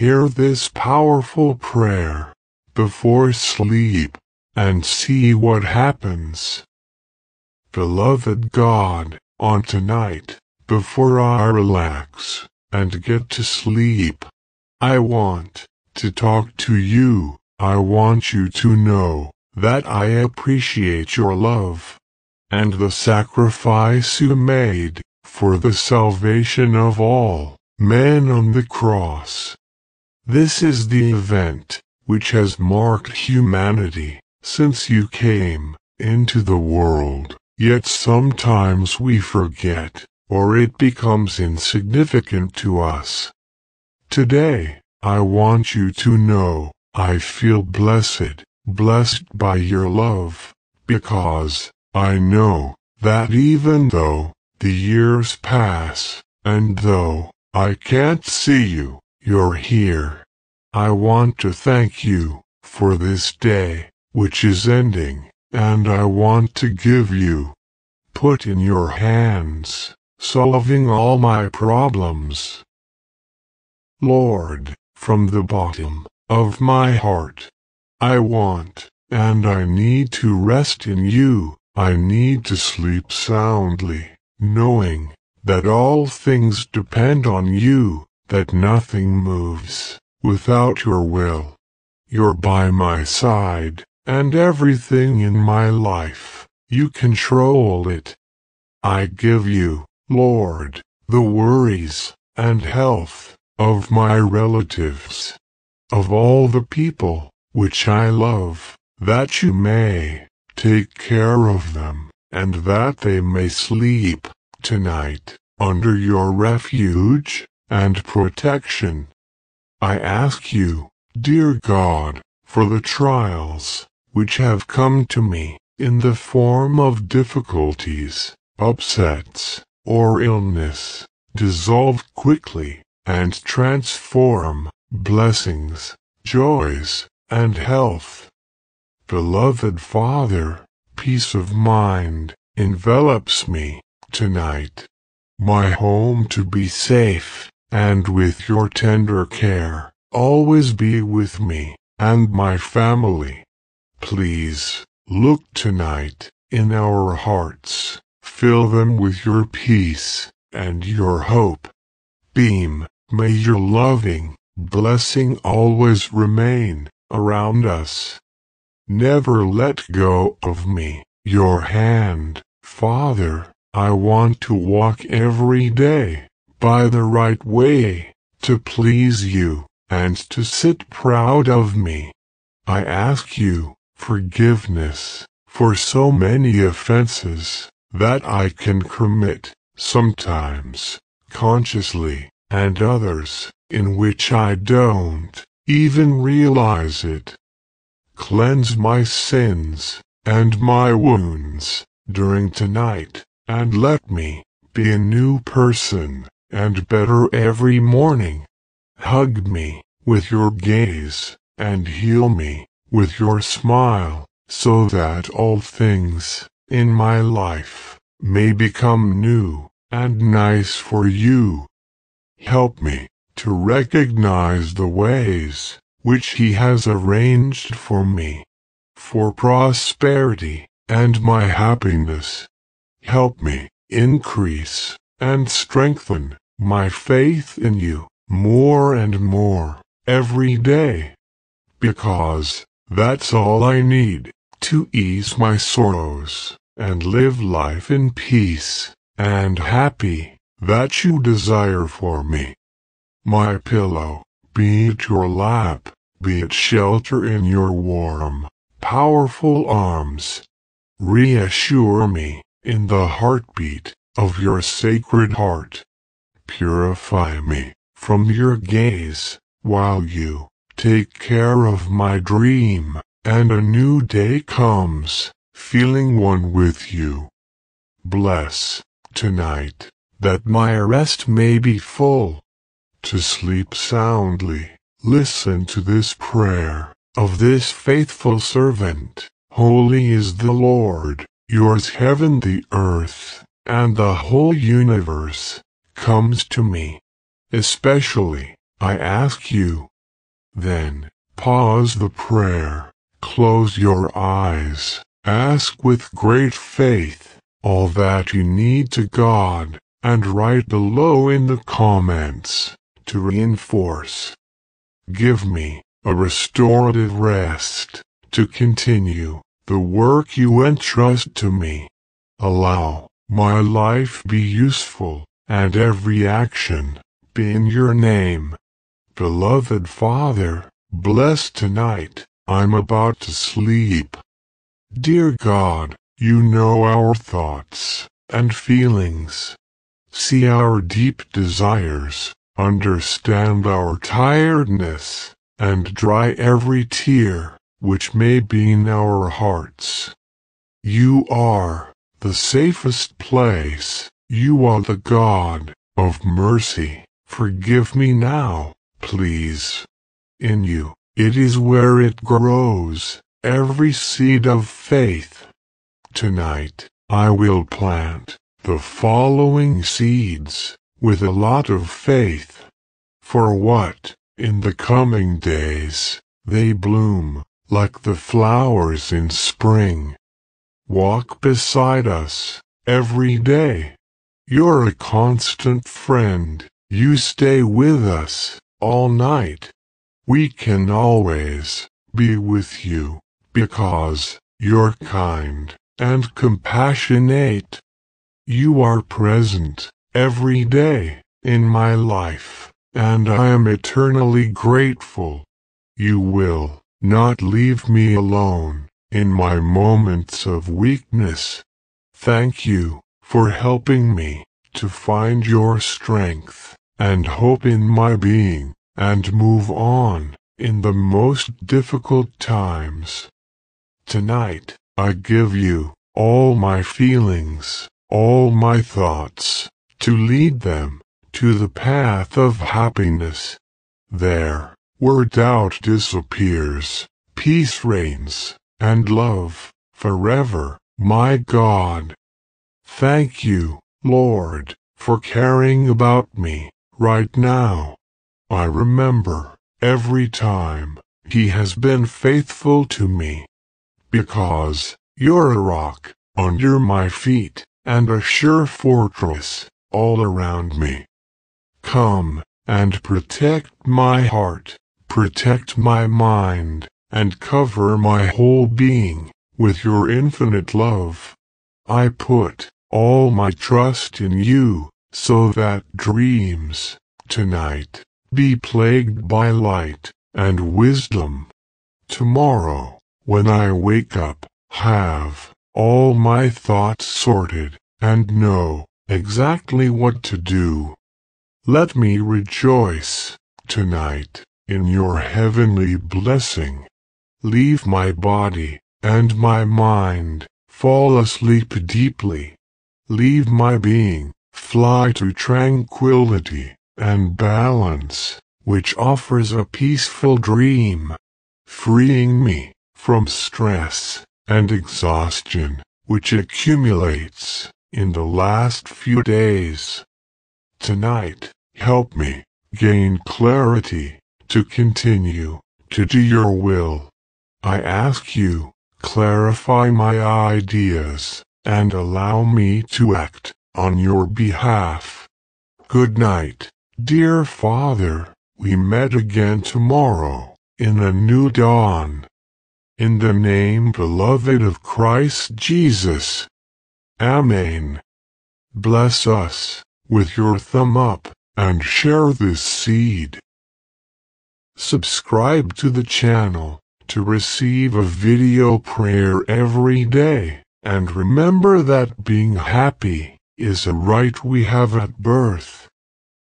hear this powerful prayer before sleep and see what happens. Beloved God, on tonight, before I relax and get to sleep, I want to talk to you. I want you to know that I appreciate your love and the sacrifice you made for the salvation of all men on the cross. This is the event which has marked humanity since you came into the world. Yet sometimes we forget, or it becomes insignificant to us. Today, I want you to know, I feel blessed, blessed by your love, because I know that even though the years pass, and though I can't see you, you're here. I want to thank you for this day, which is ending and I want to give you. Put in your hands, solving all my problems. Lord, from the bottom of my heart, I want, and I need to rest in you. I need to sleep soundly, knowing that all things depend on you, that nothing moves without your will. You're by my side, and everything in my life, you control it. I give you, Lord, the worries and health of my relatives, of all the people which I love, that you may take care of them, and that they may sleep tonight under your refuge and protection. I ask you, dear God, for the trials which have come to me in the form of difficulties, upsets, or illness, dissolve quickly and transform blessings, joys, and health. Beloved Father, peace of mind envelops me tonight. My home to be safe, and with your tender care, always be with me and my family. Please, look tonight in our hearts, fill them with your peace and your hope. Beam, may your loving blessing always remain around us. Never let go of me, your hand, Father. I want to walk every day by the right way, to please you, and to sit proud of me. I ask you, forgiveness for so many offenses that I can commit, sometimes consciously, and others in which I don't even realize it. Cleanse my sins and my wounds during tonight, and let me be a new person and better every morning. Hug me with your gaze and heal me with your smile, so that all things in my life may become new and nice for you. Help me to recognize the ways which He has arranged for me, for prosperity and my happiness. Help me increase and strengthen my faith in you more and more every day, because that's all I need to ease my sorrows and live life in peace and happy that you desire for me. My pillow, be it your lap, be it shelter in your warm, powerful arms. Reassure me in the heartbeat of your sacred heart. Purify me from your gaze while you take care of my dream, and a new day comes, feeling one with you. Bless, tonight, that my rest may be full. To sleep soundly, listen to this prayer of this faithful servant. Holy is the Lord, yours heaven the earth, and the whole universe, comes to me. Especially, I ask you, Then, pause the prayer, close your eyes, ask with great faith all that you need to God, and write below in the comments to reinforce. Give me a restorative rest to continue the work you entrust to me. Allow my life be useful and every action be in your name. Beloved Father, bless tonight. I'm about to sleep. Dear God, you know our thoughts and feelings. See our deep desires, understand our tiredness, and dry every tear which may be in our hearts. You are the safest place. You are the God of mercy. Forgive me now, please. In you, it is where it grows, every seed of faith. Tonight, I will plant the following seeds with a lot of faith. For what, in the coming days, they bloom like the flowers in spring. Walk beside us every day. You're a constant friend. You stay with us all night. We can always be with you because you're kind and compassionate. You are present every day in my life, and I am eternally grateful. You will not leave me alone in my moments of weakness. Thank you for helping me to find your strength and hope in my being and move on in the most difficult times. Tonight, I give you all my feelings, all my thoughts, to lead them to the path of happiness. There, where doubt disappears, peace reigns, and love forever, my God. Thank you, Lord, for caring about me right now. I remember every time He has been faithful to me. Because you're a rock under my feet and a sure fortress all around me. Come and protect my heart, protect my mind, and cover my whole being with your infinite love. I put all my trust in you so that dreams tonight be plagued by light and wisdom. Tomorrow, when I wake up, have all my thoughts sorted and know exactly what to do. Let me rejoice tonight in your heavenly blessing. Leave my body and my mind fall asleep deeply. Leave my being fly to tranquility and balance, which offers a peaceful dream, freeing me from stress and exhaustion, which accumulates in the last few days. Tonight, help me gain clarity to continue to do your will. I ask you, clarify my ideas and allow me to act on your behalf. Good night, dear Father. We met again tomorrow in a new dawn. In the name beloved of Christ Jesus. Amen. Bless us with your thumb up and share this seed. Subscribe to the channel to receive a video prayer every day. And remember that being happy is a right we have at birth.